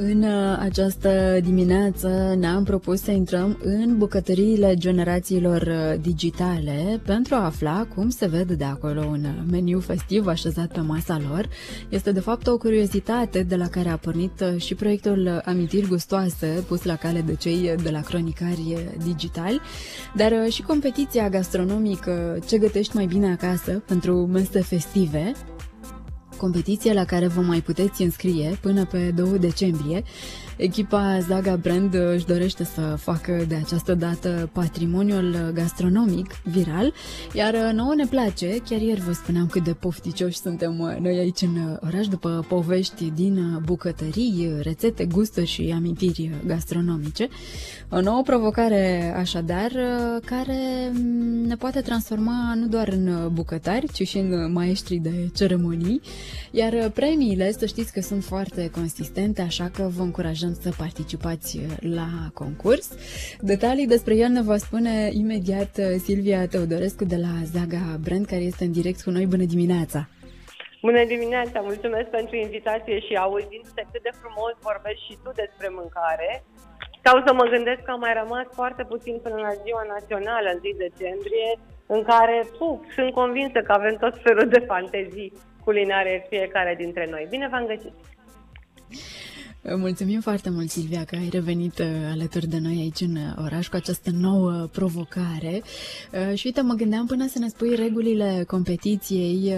În uh, această dimineață ne-am propus să intrăm în bucătăriile generațiilor uh, digitale pentru a afla cum se vede de acolo un meniu festiv așezat pe masa lor. Este de fapt o curiozitate de la care a pornit uh, și proiectul Amintiri Gustoase pus la cale de cei de la cronicari digitali, dar și competiția gastronomică Ce gătești mai bine acasă pentru mese festive, competiție la care vă mai puteți înscrie până pe 2 decembrie Echipa Zaga Brand își dorește să facă de această dată patrimoniul gastronomic viral, iar nouă ne place, chiar ieri vă spuneam cât de pofticioși suntem noi aici în oraș după povești din bucătării, rețete, gusturi și amintiri gastronomice. O nouă provocare așadar care ne poate transforma nu doar în bucătari, ci și în maestri de ceremonii, iar premiile să știți că sunt foarte consistente, așa că vă încurajăm încurajăm să participați la concurs. Detalii despre el ne va spune imediat Silvia Teodorescu de la Zaga Brand, care este în direct cu noi. Bună dimineața! Bună dimineața! Mulțumesc pentru invitație și auzindu-te cât de frumos vorbești și tu despre mâncare. Sau să mă gândesc că am mai rămas foarte puțin până la ziua națională, în 1 decembrie, în care puf, sunt convinsă că avem tot felul de fantezii culinare fiecare dintre noi. Bine v-am găsit! Mulțumim foarte mult, Silvia, că ai revenit uh, alături de noi aici în uh, oraș cu această nouă provocare. Uh, și uite, mă gândeam până să ne spui regulile competiției.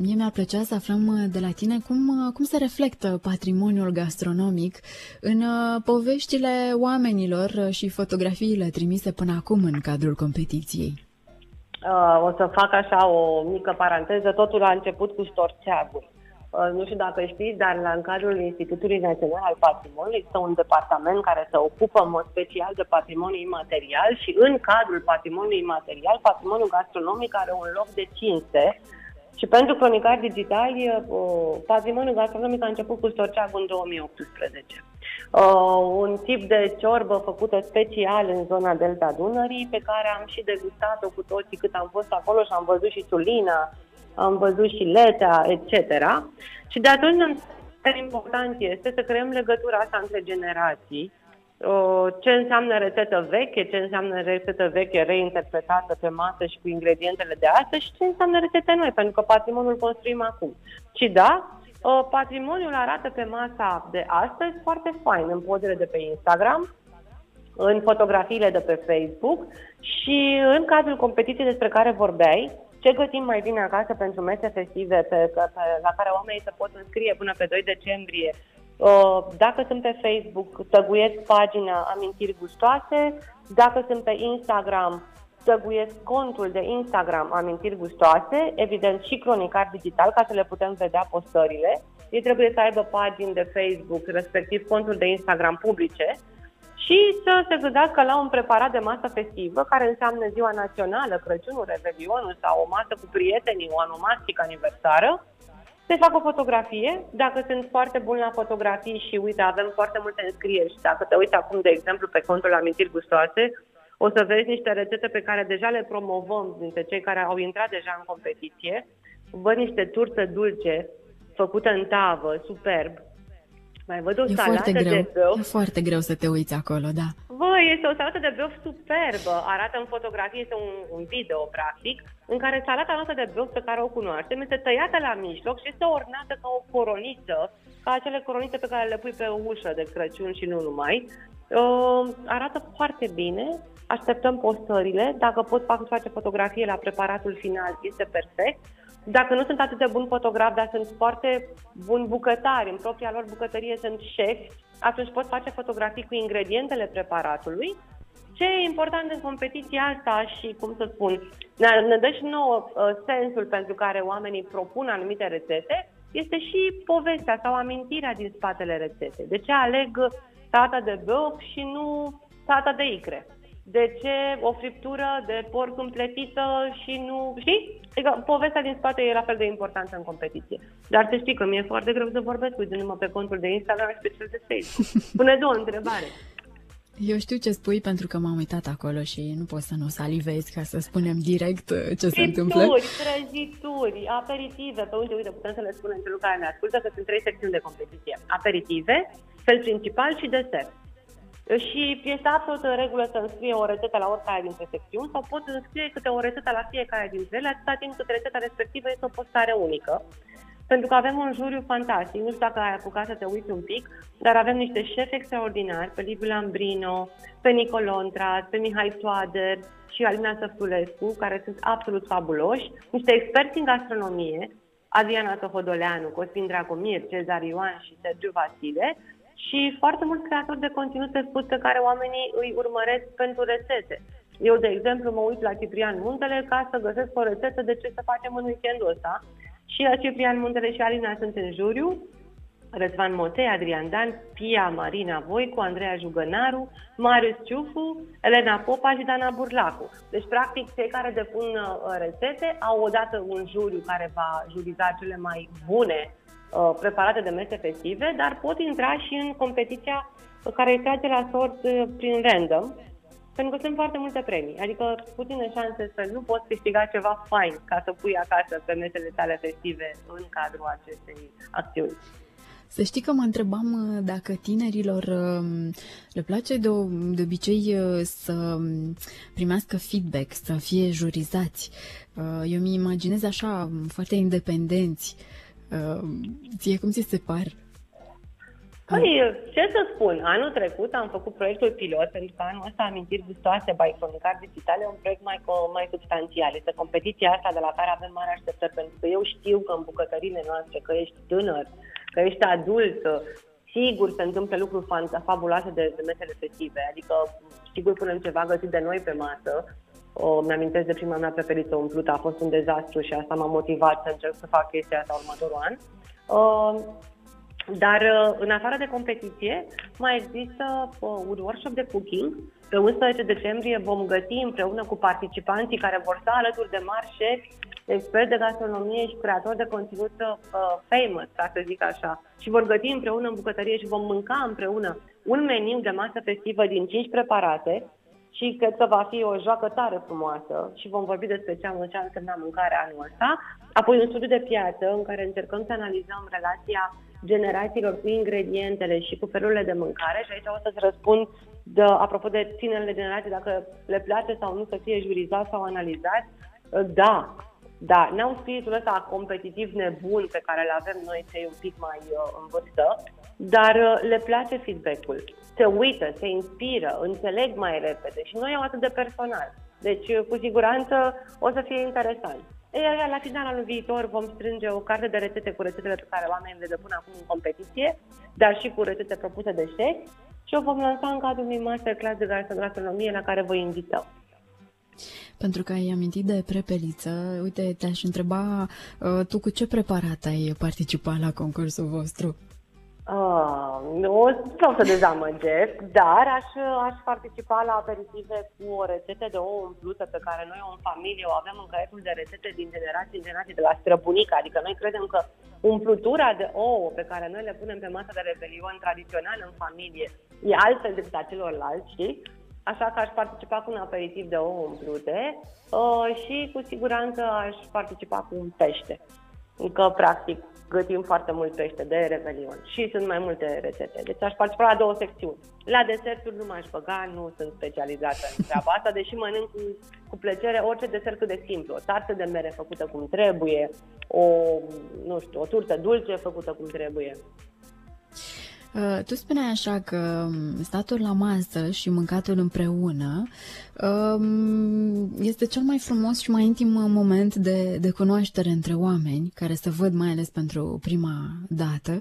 Mie mi-ar plăcea să aflăm de la tine cum, cum se reflectă patrimoniul gastronomic în poveștile oamenilor și fotografiile trimise până acum în cadrul competiției. O să fac așa o mică paranteză. Totul a început cu storceagul. Uh, nu știu dacă știți, dar la, în cadrul Institutului Național al Patrimoniului există un departament care se ocupă în mod special de patrimoniu imaterial și în cadrul patrimoniului imaterial, patrimoniul gastronomic are un loc de cinste și pentru cronicari digitali, uh, patrimoniul gastronomic a început cu Storceagul în 2018. Uh, un tip de ciorbă făcută special în zona Delta Dunării, pe care am și degustat-o cu toții cât am fost acolo și am văzut și sulina, am văzut și letea, etc. Și de atunci important este să creăm legătura asta între generații, ce înseamnă rețetă veche, ce înseamnă rețetă veche reinterpretată pe masă și cu ingredientele de astăzi și ce înseamnă rețete noi, pentru că patrimoniul construim acum. Și da, patrimoniul arată pe masa de astăzi foarte fain în pozele de pe Instagram, în fotografiile de pe Facebook și în cadrul competiției despre care vorbeai, ce gătim mai bine acasă pentru mese festive pe, pe, pe, la care oamenii se pot înscrie până pe 2 decembrie. Uh, dacă sunt pe Facebook, tăguiesc pagina Amintiri Gustoase. Dacă sunt pe Instagram, tăguiesc contul de Instagram Amintiri Gustoase, evident și cronicar digital, ca să le putem vedea postările. Ei trebuie să aibă pagini de Facebook, respectiv conturi de Instagram publice, și să se gândească la un preparat de masă festivă, care înseamnă ziua națională, Crăciunul, Revelionul sau o masă cu prietenii, o anomastică aniversară, se fac o fotografie. Dacă sunt foarte buni la fotografii și uite, avem foarte multe înscrieri și dacă te uiți acum, de exemplu, pe contul Amintiri Gustoase, o să vezi niște rețete pe care deja le promovăm dintre cei care au intrat deja în competiție. Văd niște turtă dulce făcută în tavă, superb, mai văd o e salată foarte greu. de băuf. E foarte greu să te uiți acolo, da. Bă, este o salată de băuf superbă. Arată în fotografie, este un, un video, practic, în care salata noastră de băuf pe care o cunoaștem este tăiată la mijloc și este ornată ca o coroniță, ca acele coronițe pe care le pui pe ușă de Crăciun și nu numai. Uh, arată foarte bine, așteptăm postările. Dacă pot face fotografie la preparatul final, este perfect. Dacă nu sunt atât de buni fotografi, dar sunt foarte buni bucătari, în propria lor bucătărie sunt șefi, atunci pot face fotografii cu ingredientele preparatului. Ce e important în competiția asta și, cum să spun, ne, ne dă și nouă uh, sensul pentru care oamenii propun anumite rețete, este și povestea sau amintirea din spatele rețetei. De ce aleg tata de băuf și nu tata de icre? De ce o friptură de porc împletită și nu... Știi? Adică povestea din spate e la fel de importantă în competiție. Dar să știi că mi-e foarte greu să vorbesc uitându-mă pe contul de Instagram și pe cel de Facebook. Pune două întrebare. Eu știu ce spui pentru că m-am uitat acolo și nu pot să nu salivezi ca să spunem direct uh, ce se întâmplă. prăjituri, aperitive, pe unde, uite, putem să le spunem celor care ne ascultă că sunt trei secțiuni de competiție. Aperitive, fel principal și desert. Și este absolut în regulă să înscrie o rețetă la oricare dintre secțiuni sau poți înscrie câte o rețetă la fiecare dintre ele, atâta timp cât rețeta respectivă este o postare unică pentru că avem un juriu fantastic. Nu știu dacă ai apucat să te uiți un pic, dar avem niște șefi extraordinari, pe Liviu Lambrino, pe Nicolontra, pe Mihai Toader și Alina Săftulescu, care sunt absolut fabuloși, niște experți în gastronomie, Adriana Tohodoleanu, Cosmin Dragomir, Cezar Ioan și Sergiu Vasile, și foarte mulți creatori de conținut pe spus pe care oamenii îi urmăresc pentru rețete. Eu, de exemplu, mă uit la Ciprian Muntele ca să găsesc o rețetă de ce să facem în weekendul ăsta și Ciprian Muntele și Alina sunt în juriu, Răzvan Motei, Adrian Dan, Pia Marina Voicu, Andreea Jugănaru, Marius Ciufu, Elena Popa și Dana Burlacu. Deci, practic, fiecare depun uh, rețete, au odată un juriu care va juriza cele mai bune uh, preparate de mese festive, dar pot intra și în competiția care îi trage la sort uh, prin random, pentru că sunt foarte multe premii, adică puține șanse să nu poți câștiga ceva fain ca să pui acasă pe mesele tale festive în cadrul acestei acțiuni. Să știi că mă întrebam uh, dacă tinerilor um, le place de, de obicei uh, să um, primească feedback, să fie jurizați. Uh, eu mi imaginez așa, foarte independenți. Ție cum ți se par? Păi, ce să spun, anul trecut am făcut proiectul pilot, pentru că anul ăsta amintiri gustoase by Cronicar Digitale, un proiect mai, mai substanțial. Este competiția asta de la care avem mare așteptări, pentru că eu știu că în bucătările noastre, că ești tânăr, că ești adult, sigur se întâmplă lucruri fabuloase de, de mesele festive, adică sigur punem ceva găsit de noi pe masă, o, mi-amintesc de prima mea preferită umplută, a fost un dezastru și asta m-a motivat să încerc să fac chestia asta următorul an. Uh, dar uh, în afară de competiție, mai există uh, un workshop de cooking. Pe 11 decembrie vom găti împreună cu participanții care vor sta alături de mari șefi, experți de gastronomie și creatori de conținut uh, famous, ca să zic așa. Și vor găti împreună în bucătărie și vom mânca împreună un meniu de masă festivă din 5 preparate și cred că va fi o joacă tare frumoasă și vom vorbi despre ce am, ce a însemnat mâncarea anul ăsta. Apoi un studiu de piață în care încercăm să analizăm relația generațiilor cu ingredientele și cu felurile de mâncare și aici o să-ți răspund de, apropo de tinerele generații, dacă le place sau nu să fie jurizați sau analizați. Da, da, n-au spiritul ăsta competitiv nebun pe care îl avem noi, cei un pic mai uh, în vârstă, dar uh, le place feedback-ul. Se uită, se inspiră, înțeleg mai repede și nu iau atât de personal. Deci, uh, cu siguranță, o să fie interesant. Iar la final anul viitor vom strânge o carte de rețete cu rețetele pe care oamenii le depun acum în competiție, dar și cu rețete propuse de șef și o vom lansa în cadrul unui masterclass de gastronomie la care vă invităm. Pentru că ai amintit de prepeliță, uite, te-aș întreba, uh, tu cu ce preparat ai participat la concursul vostru? Uh, nu vreau să dezamăgesc, dar aș, aș participa la aperitive cu o rețetă de ouă umplută pe care noi în familie o avem în caietul de rețete din generație în generație de la străbunica. Adică noi credem că umplutura de ouă pe care noi le punem pe masă de rebelion tradițional în familie e altfel decât a celorlalți, știi? Așa că aș participa cu un aperitiv de ouă umplute uh, și cu siguranță aș participa cu un pește. Încă, practic, gătim foarte mult pește de revelion și sunt mai multe rețete. Deci aș participa la două secțiuni. La deserturi nu m-aș băga, nu sunt specializată în treaba asta, deși mănânc cu, cu plăcere orice desert cât de simplu. O tartă de mere făcută cum trebuie, o, nu știu, o turtă dulce făcută cum trebuie. Uh, tu spuneai așa că um, statul la masă și mâncatul împreună um, este cel mai frumos și mai intim moment de, de cunoaștere între oameni care se văd mai ales pentru prima dată.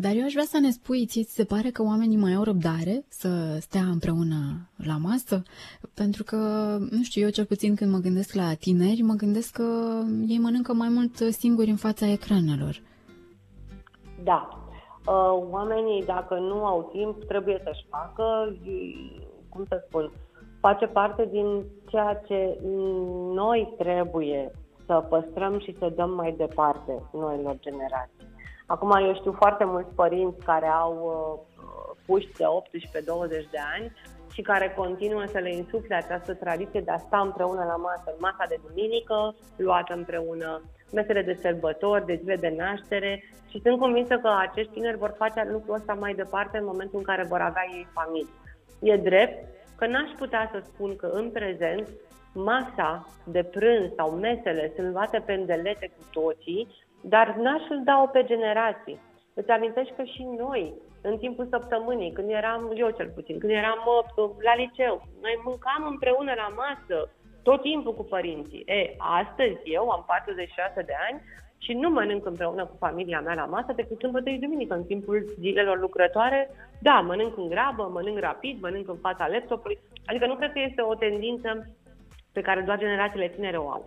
Dar eu aș vrea să ne spui, ție ți se pare că oamenii mai au răbdare să stea împreună la masă? Pentru că, nu știu, eu cel puțin când mă gândesc la tineri, mă gândesc că ei mănâncă mai mult singuri în fața ecranelor. Da, Uh, oamenii, dacă nu au timp, trebuie să-și facă, cum să spun, face parte din ceea ce noi trebuie să păstrăm și să dăm mai departe noilor generații. Acum eu știu foarte mulți părinți care au uh, puși de 18-20 de ani și care continuă să le insufle această tradiție de a sta împreună la masă, în masa de duminică, luată împreună, mesele de sărbători, de zile de naștere și sunt convinsă că acești tineri vor face lucrul ăsta mai departe în momentul în care vor avea ei familie. E drept că n-aș putea să spun că în prezent masa de prânz sau mesele sunt luate pe îndelete cu toții, dar n-aș îl da-o pe generații. Îți amintești că și noi, în timpul săptămânii, când eram, eu cel puțin, când eram uh, la liceu, noi mâncam împreună la masă, tot timpul cu părinții. E, astăzi eu am 46 de ani și nu mănânc împreună cu familia mea la masă decât sâmbătă și duminică, în timpul zilelor lucrătoare. Da, mănânc în grabă, mănânc rapid, mănânc în fața laptopului. Adică nu cred că este o tendință pe care doar generațiile tinere o au.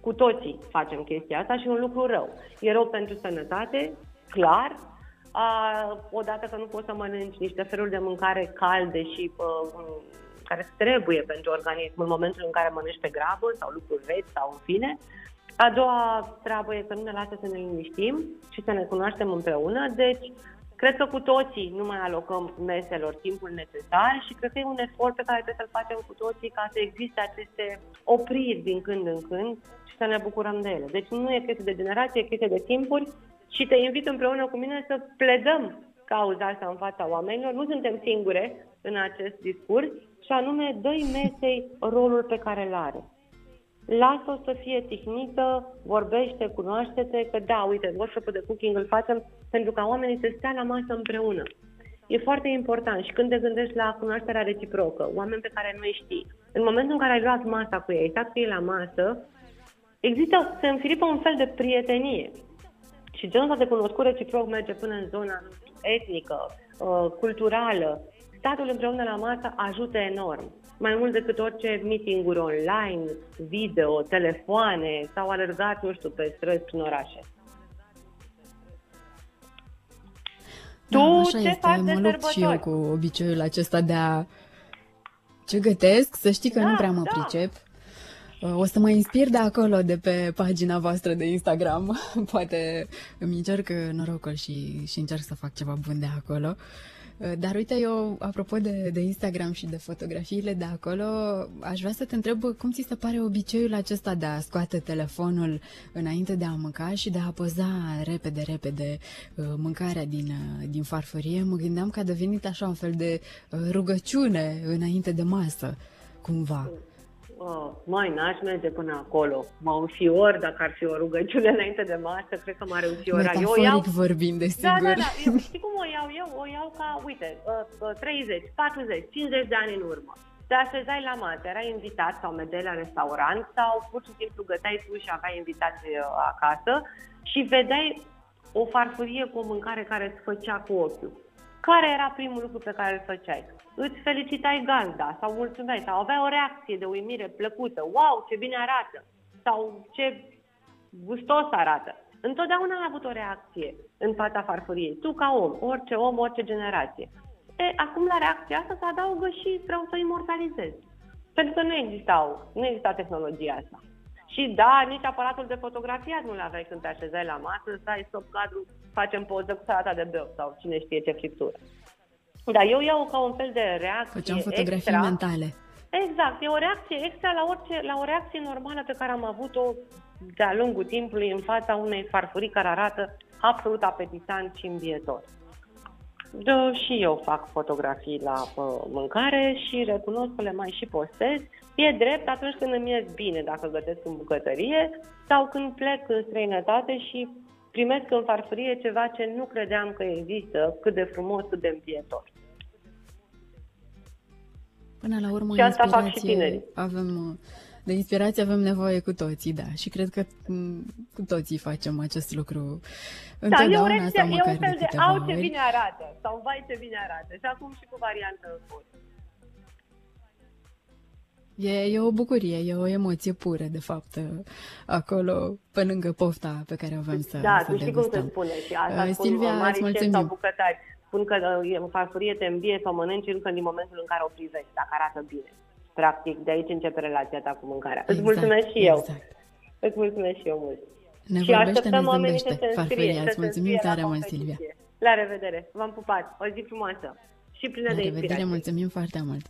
Cu toții facem chestia asta și un lucru rău. E rău pentru sănătate, clar, a, odată că nu poți să mănânci niște feluri de mâncare calde și uh, care trebuie pentru organism în momentul în care mănânci pe grabă sau lucruri vechi sau în fine. A doua treabă e că nu ne lasă să ne liniștim și să ne cunoaștem împreună, deci cred că cu toții nu mai alocăm meselor timpul necesar și cred că e un efort pe care trebuie să-l facem cu toții ca să existe aceste opriri din când în când și să ne bucurăm de ele. Deci nu e chestie de generație, e chestie de timpuri și te invit împreună cu mine să pledăm cauza asta în fața oamenilor. Nu suntem singure în acest discurs și anume dă mesei rolul pe care îl are. Lasă-o să fie tihnită, vorbește, cunoaște-te, că da, uite, workshop de cooking îl facem pentru ca oamenii să stea la masă împreună. E foarte important și când te gândești la cunoașterea reciprocă, oameni pe care nu îi știi, în momentul în care ai luat masa cu ei, ai stat cu ei la masă, există, se înfiripă un fel de prietenie. Și genul ăsta de cunoscut reciproc merge până în zona etnică, uh, culturală, statul împreună la masă ajută enorm. Mai mult decât orice meeting-uri online, video, telefoane sau alergat, nu știu, pe străzi prin orașe. Da, tu așa ce este. faci mă de și eu cu obiceiul acesta de a ce gătesc, să știi că da, nu prea mă da. pricep. O să mă inspir de acolo, de pe pagina voastră de Instagram. Poate îmi încerc norocul și, și încerc să fac ceva bun de acolo. Uh, Uh, dar uite, eu, apropo de, de Instagram și de fotografiile de acolo, aș vrea să te întreb cum ți se pare obiceiul acesta de a scoate telefonul înainte de a mânca și de a poza repede, repede uh, mâncarea din, uh, din farfurie. Mă gândeam că a devenit așa un fel de rugăciune înainte de masă, cumva. Oh, mai n-aș merge până acolo. Mă înfior, dacă ar fi o rugăciune înainte de masă, cred că m-ar înfiora. Metaforic eu iau... vorbind, desigur. Da, da, da. Eu, știi cum o iau eu? O iau ca, uite, 30, 40, 50 de ani în urmă. Te așezai la masă, erai invitat sau mergeai la restaurant sau pur și simplu găteai tu și aveai invitați uh, acasă și vedeai o farfurie cu o mâncare care îți făcea cu ochiul. Care era primul lucru pe care îl făceai? Îți felicitai gazda sau mulțumeai sau avea o reacție de uimire plăcută. Wow, ce bine arată! Sau ce gustos arată! Întotdeauna ai avut o reacție în fața farfuriei. Tu ca om, orice om, orice generație. E, acum la reacția asta se adaugă și vreau să imortalizez. Pentru că nu existau, nu exista tehnologia asta. Și da, nici aparatul de fotografie nu-l aveai când te așezai la masă, stai stop cadru, facem poză cu salata de bău sau cine știe ce friptură. Dar eu iau ca un fel de reacție Făceam fotografii extra. mentale. Exact, e o reacție extra la, orice, la o reacție normală pe care am avut-o de-a lungul timpului în fața unei farfurii care arată absolut apetisant și îmbietor. Da, și eu fac fotografii la uh, mâncare și recunosc că le mai și postez. E drept atunci când îmi ies bine dacă gătesc în bucătărie sau când plec în străinătate și primesc în farfurie ceva ce nu credeam că există, cât de frumos, cât de împietor. Până la urmă, și asta fac și tinerii. Avem, de inspirație avem nevoie cu toții, da. Și cred că mm, cu toții facem acest lucru. Da, e o reacție, e un fel de, de au ce bine arată, sau vai ce bine arată. Și acum și cu variantă în E, e o bucurie, e o emoție pură, de fapt, acolo, pe lângă pofta pe care o avem să Da, să tu știi cum se spune și asta uh, spun Silvia, mari șefi sau bucătari. Spun că uh, în farfurie te îmbie sau mănânci încă din momentul în care o privești, dacă arată bine. Practic, de aici începe relația ta cu mâncarea. Exact, Îți mulțumesc și eu. Exact. Îți mulțumesc și eu mult. Ne și așteptăm oamenii să se înscrie. Farfuria, îți mulțumim tare mult, Silvia. La revedere. V-am pupat. O zi frumoasă. și plină La de revedere, inspirație. mulțumim foarte mult!